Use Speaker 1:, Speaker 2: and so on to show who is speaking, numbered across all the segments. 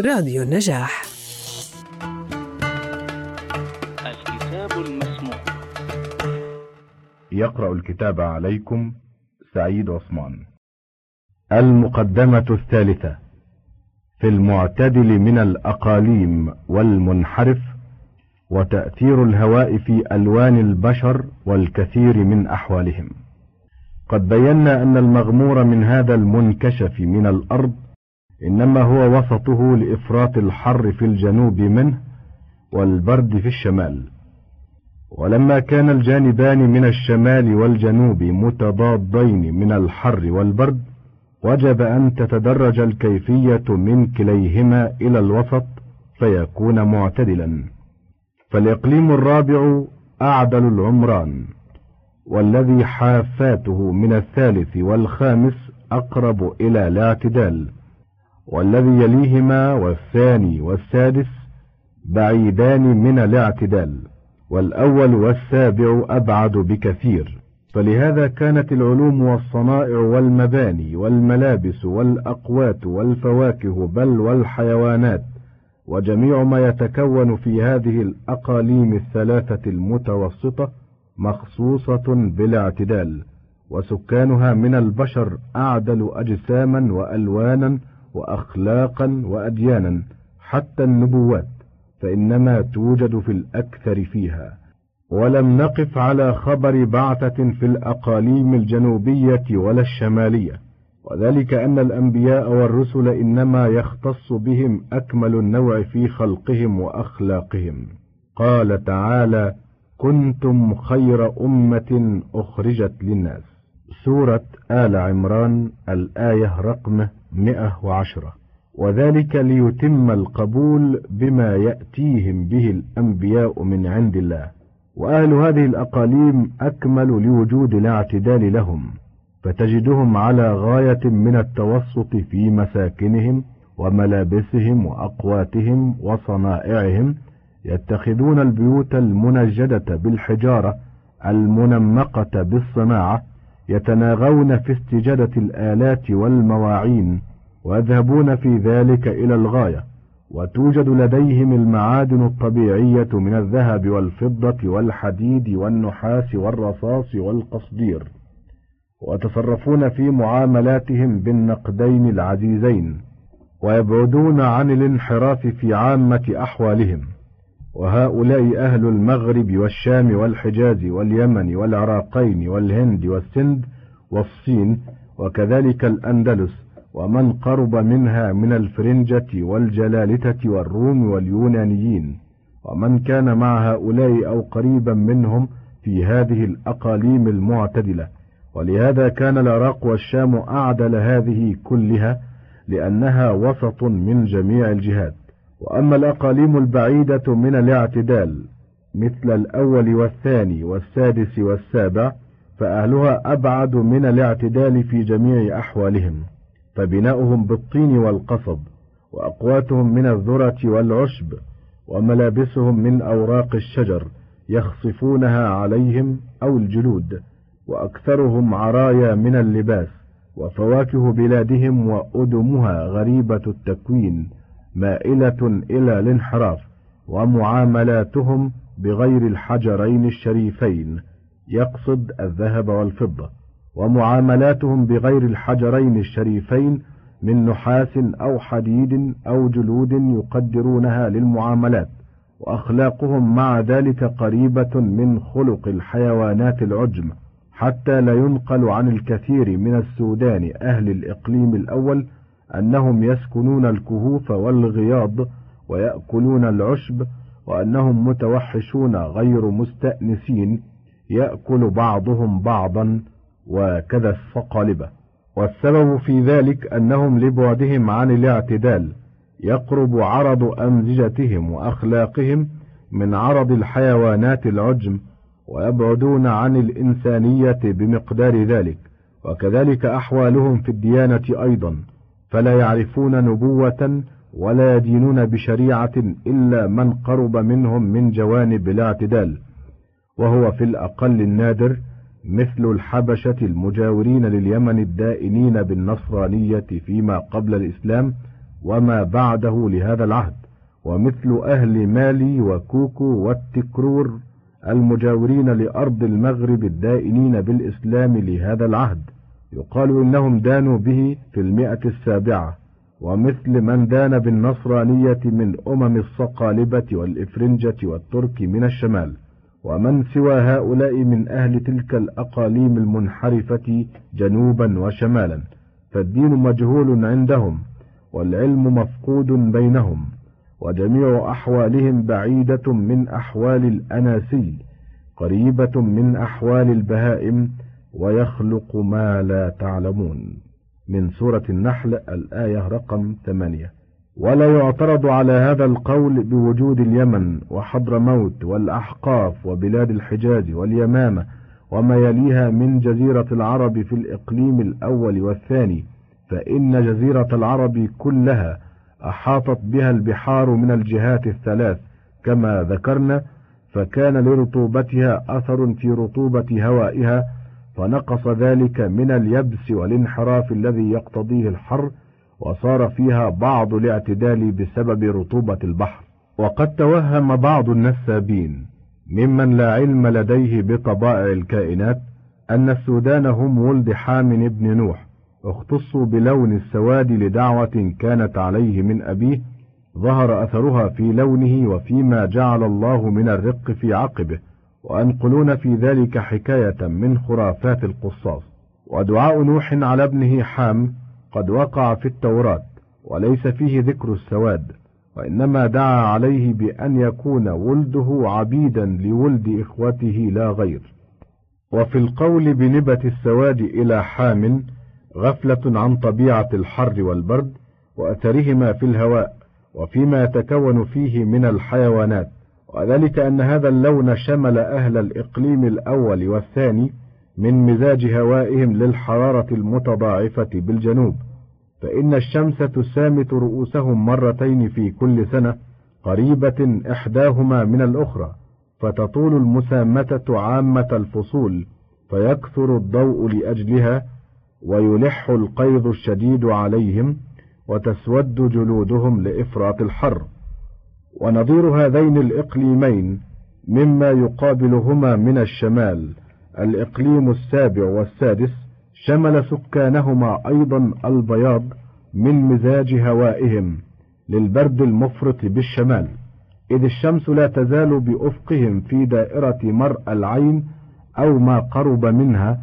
Speaker 1: راديو النجاح.
Speaker 2: الكتاب المسموع.
Speaker 3: يقرأ الكتاب عليكم سعيد عثمان. المقدمة الثالثة. في المعتدل من الأقاليم والمنحرف وتأثير الهواء في ألوان البشر والكثير من أحوالهم. قد بينا أن المغمور من هذا المنكشف من الأرض إنما هو وسطه لإفراط الحر في الجنوب منه والبرد في الشمال. ولما كان الجانبان من الشمال والجنوب متضادين من الحر والبرد وجب أن تتدرج الكيفية من كليهما إلى الوسط فيكون معتدلا. فالإقليم الرابع أعدل العمران والذي حافاته من الثالث والخامس أقرب إلى الاعتدال. والذي يليهما والثاني والسادس بعيدان من الاعتدال والأول والسابع أبعد بكثير. فلهذا كانت العلوم والصنائع والمباني والملابس والأقوات والفواكه بل والحيوانات وجميع ما يتكون في هذه الأقاليم الثلاثة المتوسطة مخصوصة بالاعتدال وسكانها من البشر أعدل أجساما وألوانا وأخلاقا وأديانا حتى النبوات فإنما توجد في الأكثر فيها. ولم نقف على خبر بعثة في الأقاليم الجنوبية ولا الشمالية. وذلك أن الأنبياء والرسل إنما يختص بهم أكمل النوع في خلقهم وأخلاقهم. قال تعالى كنتم خير أمة أخرجت للناس. سورة آل عمران الآية رقم 110 وذلك ليتم القبول بما يأتيهم به الأنبياء من عند الله. وأهل هذه الأقاليم أكمل لوجود الاعتدال لهم. فتجدهم على غاية من التوسط في مساكنهم وملابسهم وأقواتهم وصنائعهم يتخذون البيوت المنجدة بالحجارة المنمقة بالصناعة يتناغون في استجادة الآلات والمواعين ويذهبون في ذلك إلى الغاية وتوجد لديهم المعادن الطبيعية من الذهب والفضة والحديد والنحاس والرصاص والقصدير ويتصرفون في معاملاتهم بالنقدين العزيزين ويبعدون عن الانحراف في عامة أحوالهم. وهؤلاء أهل المغرب والشام والحجاز واليمن والعراقين والهند والسند والصين وكذلك الأندلس ومن قرب منها من الفرنجة والجلالتة والروم واليونانيين ومن كان مع هؤلاء أو قريبا منهم في هذه الأقاليم المعتدلة. ولهذا كان العراق والشام أعدل هذه كلها لأنها وسط من جميع الجهات. وأما الأقاليم البعيدة من الاعتدال مثل الأول والثاني والسادس والسابع فأهلها أبعد من الاعتدال في جميع أحوالهم فبناؤهم بالطين والقصب وأقواتهم من الذرة والعشب وملابسهم من أوراق الشجر يخصفونها عليهم أو الجلود وأكثرهم عرايا من اللباس وفواكه بلادهم وأدمها غريبة التكوين مائلة إلى الانحراف ومعاملاتهم بغير الحجرين الشريفين يقصد الذهب والفضة ومعاملاتهم بغير الحجرين الشريفين من نحاس أو حديد أو جلود يقدرونها للمعاملات وأخلاقهم مع ذلك قريبة من خلق الحيوانات العجم حتى لا ينقل عن الكثير من السودان أهل الإقليم الأول أنهم يسكنون الكهوف والغياض ويأكلون العشب وأنهم متوحشون غير مستأنسين يأكل بعضهم بعضا وكذا الصقالبة والسبب في ذلك أنهم لبعدهم عن الاعتدال يقرب عرض أمزجتهم وأخلاقهم من عرض الحيوانات العجم ويبعدون عن الإنسانية بمقدار ذلك. وكذلك أحوالهم في الديانة أيضا. فلا يعرفون نبوة ولا يدينون بشريعة إلا من قرب منهم من جوانب الاعتدال وهو في الأقل النادر مثل الحبشة المجاورين لليمن الدائنين بالنصرانية فيما قبل الإسلام وما بعده لهذا العهد. ومثل أهل مالي وكوكو والتكرور المجاورين لأرض المغرب الدائنين بالإسلام لهذا العهد. يقال إنهم دانوا به في المئة السابعة ومثل من دان بالنصرانية من أمم الصقالبة والإفرنجة والترك من الشمال ومن سوى هؤلاء من أهل تلك الأقاليم المنحرفة جنوبا وشمالا فالدين مجهول عندهم والعلم مفقود بينهم وجميع أحوالهم بعيدة من أحوال الأناسي قريبة من أحوال البهائم ويخلق ما لا تعلمون. من سورة النحل الآية رقم 8 ولا يعترض على هذا القول بوجود اليمن وحضرموت والأحقاف وبلاد الحجاز واليمامة وما يليها من جزيرة العرب في الإقليم الأول والثاني. فإن جزيرة العرب كلها أحاطت بها البحار من الجهات الثلاث. كما ذكرنا فكان لرطوبتها أثر في رطوبة هوائها فنقص ذلك من اليبس والانحراف الذي يقتضيه الحر وصار فيها بعض الاعتدال بسبب رطوبة البحر. وقد توهم بعض النسابين ممن لا علم لديه بطبائع الكائنات أن السودان هم ولد حام بن نوح اختصوا بلون السواد لدعوة كانت عليه من أبيه ظهر أثرها في لونه وفيما جعل الله من الرق في عقبه. وأنقلون في ذلك حكاية من خرافات القصاص. ودعاء نوح على ابنه حام قد وقع في التوراة وليس فيه ذكر السواد وإنما دعا عليه بأن يكون ولده عبيدا لولد إخوته لا غير. وفي القول بنبة السواد إلى حام غفلة عن طبيعة الحر والبرد وأثرهما في الهواء وفيما يتكون فيه من الحيوانات. وذلك أن هذا اللون شمل أهل الإقليم الأول والثاني من مزاج هوائهم للحرارة المتضاعفة بالجنوب فإن الشمس تسامت رؤوسهم مرتين في كل سنة قريبة إحداهما من الأخرى فتطول المسامتة عامة الفصول فيكثر الضوء لأجلها ويلح القيظ الشديد عليهم وتسود جلودهم لإفراط الحر. ونظير هذين الإقليمين مما يقابلهما من الشمال الإقليم السابع والسادس شمل سكانهما أيضا البياض من مزاج هوائهم للبرد المفرط بالشمال إذ الشمس لا تزال بأفقهم في دائرة مرء العين أو ما قرب منها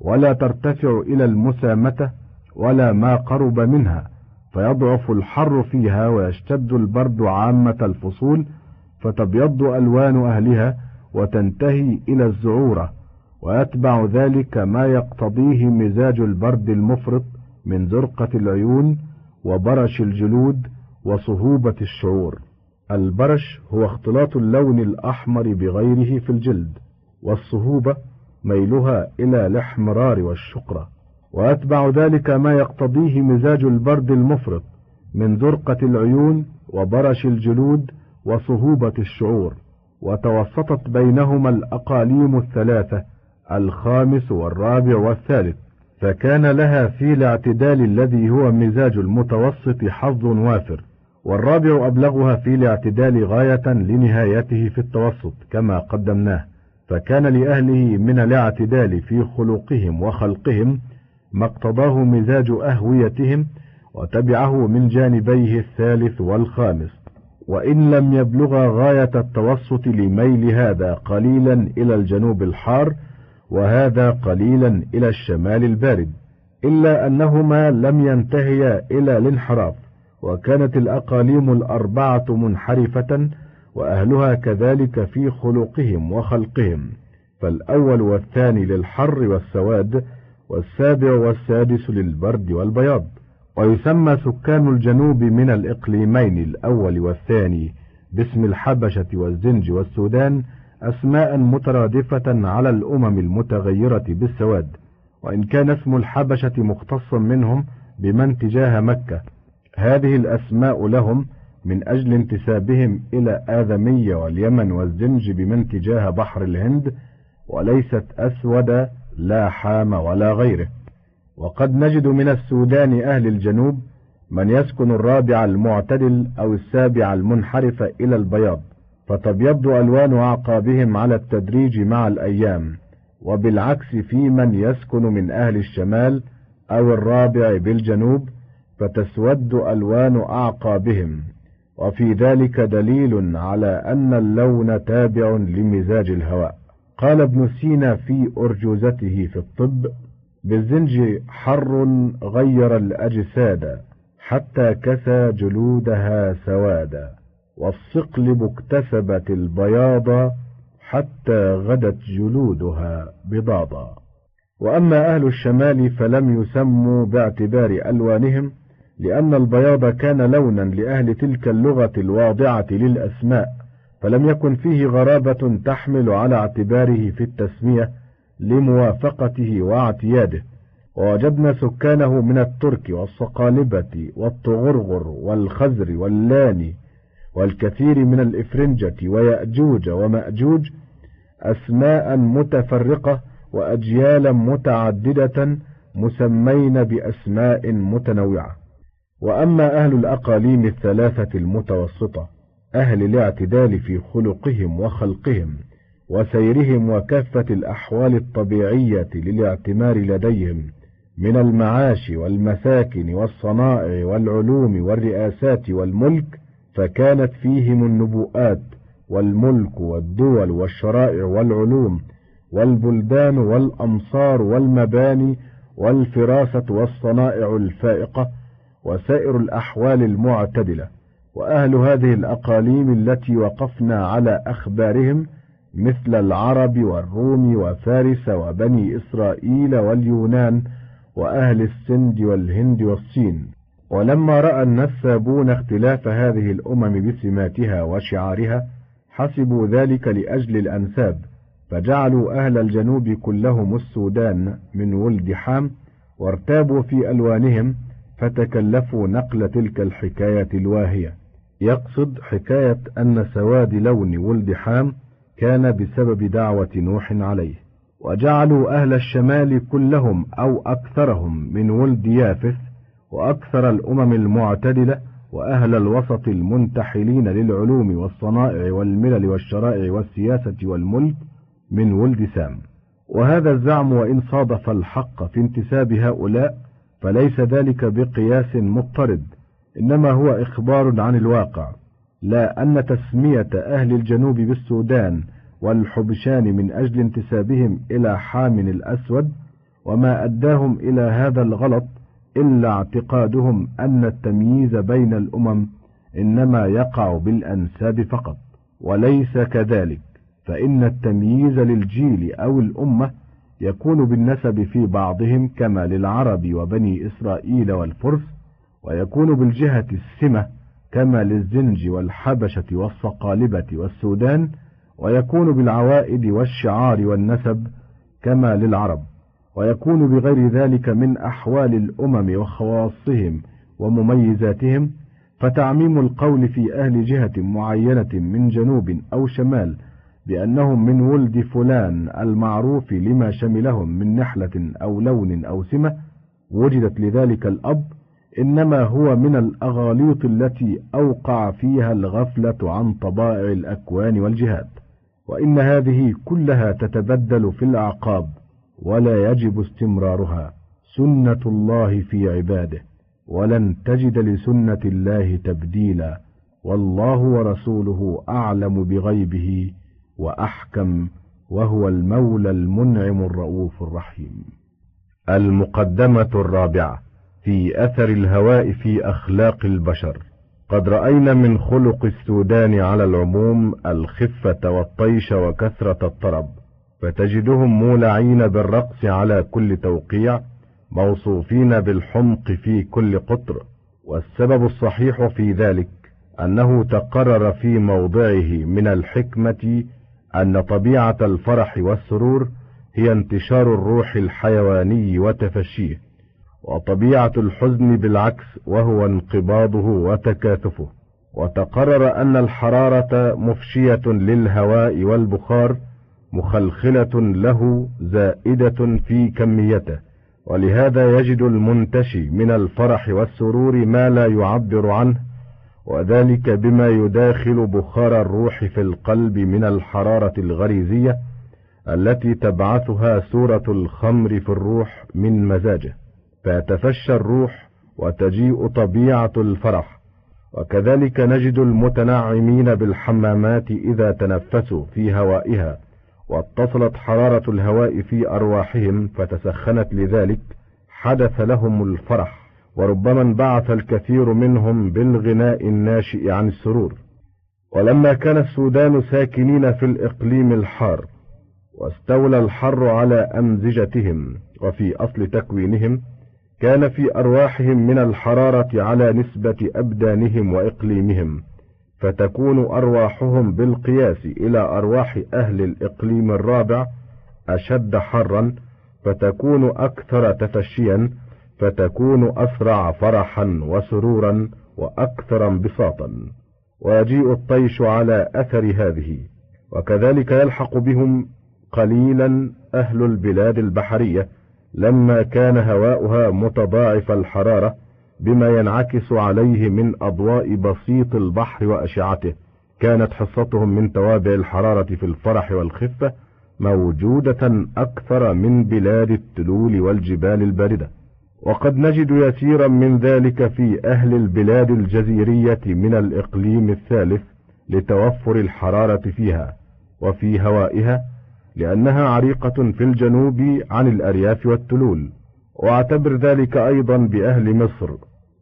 Speaker 3: ولا ترتفع إلى المسامة ولا ما قرب منها. فيضعف الحر فيها ويشتد البرد عامة الفصول فتبيض ألوان أهلها وتنتهي إلى الزعورة ويتبع ذلك ما يقتضيه مزاج البرد المفرط من زرقة العيون وبرش الجلود وصهوبة الشعور. البرش هو اختلاط اللون الأحمر بغيره في الجلد والصهوبة ميلها إلى الإحمرار والشقرة. ويتبع ذلك ما يقتضيه مزاج البرد المفرط من زرقة العيون وبرش الجلود وصهوبة الشعور وتوسطت بينهما الأقاليم الثلاثة الخامس والرابع والثالث. فكان لها في الاعتدال الذي هو مزاج المتوسط حظ وافر والرابع أبلغها في الاعتدال غاية لنهايته في التوسط كما قدمناه. فكان لأهله من الاعتدال في خلقهم وخلقهم ما اقتضاه مزاج أهويتهم وتبعه من جانبيه الثالث والخامس. وإن لم يبلغ غاية التوسط لميل هذا قليلا إلى الجنوب الحار وهذا قليلا إلى الشمال البارد إلا أنهما لم ينتهيا إلى الانحراف وكانت الأقاليم الأربعة منحرفة وأهلها كذلك في خلقهم وخلقهم. فالأول والثاني للحر والسواد والسابع والسادس للبرد والبياض ويسمى سكان الجنوب من الإقليمين الأول والثاني باسم الحبشة والزنج والسودان أسماء مترادفة على الأمم المتغيرة بالسواد وإن كان اسم الحبشة مختصا منهم بمن تجاه مكة. هذه الأسماء لهم من أجل انتسابهم إلى آذمية واليمن والزنج بمن تجاه بحر الهند وليست أسود لا حام ولا غيره. وقد نجد من السودان أهل الجنوب من يسكن الرابع المعتدل أو السابع المنحرف إلى البياض فتبيض ألوان أعقابهم على التدريج مع الأيام. وبالعكس في من يسكن من أهل الشمال أو الرابع بالجنوب فتسود ألوان أعقابهم. وفي ذلك دليل على أن اللون تابع لمزاج الهواء. قال ابن سينا في أرجوزته في الطب بالزنج حر غير الأجساد حتى كسى جلودها سوادا والصقلب اكتسبت البياض حتى غدت جلودها بضاضا وأما أهل الشمال فلم يسموا باعتبار ألوانهم لأن البياض كان لونا لأهل تلك اللغة الواضعة للأسماء. فلم يكن فيه غرابة تحمل على اعتباره في التسمية لموافقته واعتياده. ووجدنا سكانه من الترك والصقالبة والطغرغر والخزر واللاني والكثير من الإفرنجة ويأجوج ومأجوج أسماء متفرقة وأجيالا متعددة مسمين بأسماء متنوعة. وأما أهل الأقاليم الثلاثة المتوسطة أهل الاعتدال في خلقهم وخلقهم وسيرهم وكافة الأحوال الطبيعية للاعتمار لديهم من المعاش والمساكن والصنائع والعلوم والرئاسات والملك فكانت فيهم النبوءات والملك والدول والشرائع والعلوم والبلدان والأمصار والمباني والفراسة والصنائع الفائقة وسائر الأحوال المعتدلة. وأهل هذه الأقاليم التي وقفنا على أخبارهم مثل العرب والروم وفارس وبني إسرائيل واليونان وأهل السند والهند والصين. ولما رأى النسابون اختلاف هذه الأمم بسماتها وشعارها حسبوا ذلك لأجل الأنساب فجعلوا أهل الجنوب كلهم السودان من ولد حام وارتابوا في ألوانهم فتكلفوا نقل تلك الحكاية الواهية. يقصد حكاية أن سواد لون ولد حام كان بسبب دعوة نوح عليه. وجعلوا أهل الشمال كلهم أو أكثرهم من ولد يافث وأكثر الأمم المعتدلة وأهل الوسط المنتحلين للعلوم والصنائع والملل والشرائع والسياسة والملك من ولد سام. وهذا الزعم وإن صادف الحق في انتساب هؤلاء فليس ذلك بقياس مضطرد إنما هو إخبار عن الواقع لا أن تسمية أهل الجنوب بالسودان والحبشان من أجل انتسابهم إلى حامن الأسود وما أداهم إلى هذا الغلط إلا اعتقادهم أن التمييز بين الأمم إنما يقع بالأنساب فقط وليس كذلك فإن التمييز للجيل أو الأمة يكون بالنسب في بعضهم كما للعرب وبني إسرائيل والفرس ويكون بالجهة السمة كما للزنج والحبشة والصقالبة والسودان ويكون بالعوائد والشعار والنسب كما للعرب ويكون بغير ذلك من أحوال الأمم وخواصهم ومميزاتهم فتعميم القول في أهل جهة معينة من جنوب أو شمال بأنهم من ولد فلان المعروف لما شملهم من نحلة أو لون أو سمة وجدت لذلك الأب إنما هو من الأغاليط التي أوقع فيها الغفلة عن طبائع الأكوان والجهات وإن هذه كلها تتبدل في الأعقاب ولا يجب استمرارها. سنة الله في عباده ولن تجد لسنة الله تبديلا. والله ورسوله أعلم بغيبه وأحكم وهو المولى المنعم الرؤوف الرحيم. المقدمة الرابعة. في أثر الهواء في أخلاق البشر. قد رأينا من خلق السودان على العموم الخفة والطيش وكثرة الطرب فتجدهم مولعين بالرقص على كل توقيع موصوفين بالحمق في كل قطر. والسبب الصحيح في ذلك أنه تقرر في موضعه من الحكمة أن طبيعة الفرح والسرور هي انتشار الروح الحيواني وتفشيه. وطبيعة الحزن بالعكس وهو انقباضه وتكاثفه. وتقرر أن الحرارة مفشية للهواء والبخار مخلخلة له زائدة في كميته. ولهذا يجد المنتشي من الفرح والسرور ما لا يعبر عنه. وذلك بما يداخل بخار الروح في القلب من الحرارة الغريزية التي تبعثها سورة الخمر في الروح من مزاجه. فيتفشى الروح وتجيء طبيعة الفرح. وكذلك نجد المتنعمين بالحمامات إذا تنفسوا في هوائها واتصلت حرارة الهواء في أرواحهم فتسخنت لذلك حدث لهم الفرح. وربما انبعث الكثير منهم بالغناء الناشئ عن السرور. ولما كان السودان ساكنين في الإقليم الحار واستولى الحر على أمزجتهم وفي أصل تكوينهم كان في أرواحهم من الحرارة على نسبة أبدانهم وإقليمهم فتكون أرواحهم بالقياس إلى أرواح أهل الإقليم الرابع أشد حرا فتكون أكثر تفشيا فتكون أسرع فرحا وسرورا وأكثر انبساطا. ويجيء الطيش على أثر هذه وكذلك يلحق بهم قليلا أهل البلاد البحرية لما كان هواؤها متضاعف الحرارة بما ينعكس عليه من أضواء بسيط البحر وأشعته. كانت حصتهم من توابع الحرارة في الفرح والخفة موجودة أكثر من بلاد التلول والجبال الباردة. وقد نجد يسيرا من ذلك في أهل البلاد الجزيرية من الإقليم الثالث لتوفر الحرارة فيها وفي هوائها لأنها عريقة في الجنوب عن الأرياف والتلول. وأعتبر ذلك أيضا بأهل مصر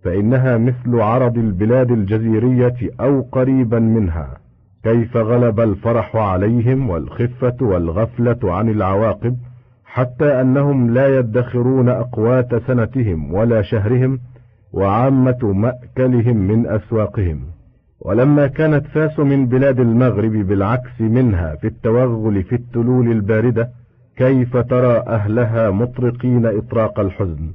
Speaker 3: فإنها مثل عرض البلاد الجزيرية أو قريبا منها. كيف غلب الفرح عليهم والخفة والغفلة عن العواقب حتى أنهم لا يدخرون أقوات سنتهم ولا شهرهم وعامة مأكلهم من أسواقهم. ولما كانت فاس من بلاد المغرب بالعكس منها في التوغل في التلول الباردة كيف ترى أهلها مطرقين إطراق الحزن؟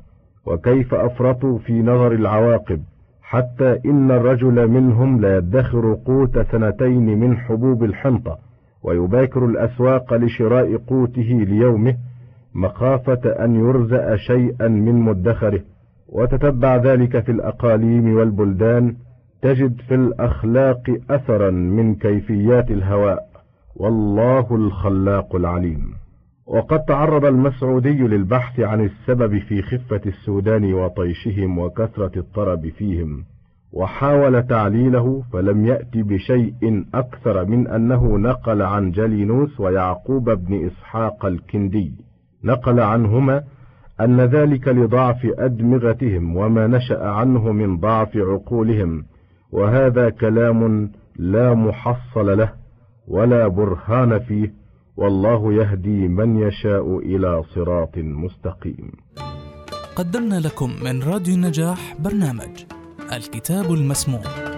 Speaker 3: وكيف أفرطوا في نظر العواقب؟ حتى إن الرجل منهم لا يدخر قوت سنتين من حبوب الحنطة ويباكر الأسواق لشراء قوته ليومه مخافة أن يرزأ شيئا من مدخره. وتتبع ذلك في الأقاليم والبلدان تجد في الأخلاق أثرا من كيفيات الهواء. والله الخلاق العليم. وقد تعرض المسعودي للبحث عن السبب في خفة السودان وطيشهم وكثرة الطرب فيهم وحاول تعليله فلم يأت بشيء أكثر من أنه نقل عن جلينوس ويعقوب بن إسحاق الكندي. نقل عنهما أن ذلك لضعف أدمغتهم وما نشأ عنه من ضعف عقولهم وهذا كلام لا محصل له ولا برهان فيه والله يهدي من يشاء إلى صراط مستقيم.
Speaker 1: قدمنا لكم من راديو النجاح برنامج
Speaker 2: الكتاب المسموع.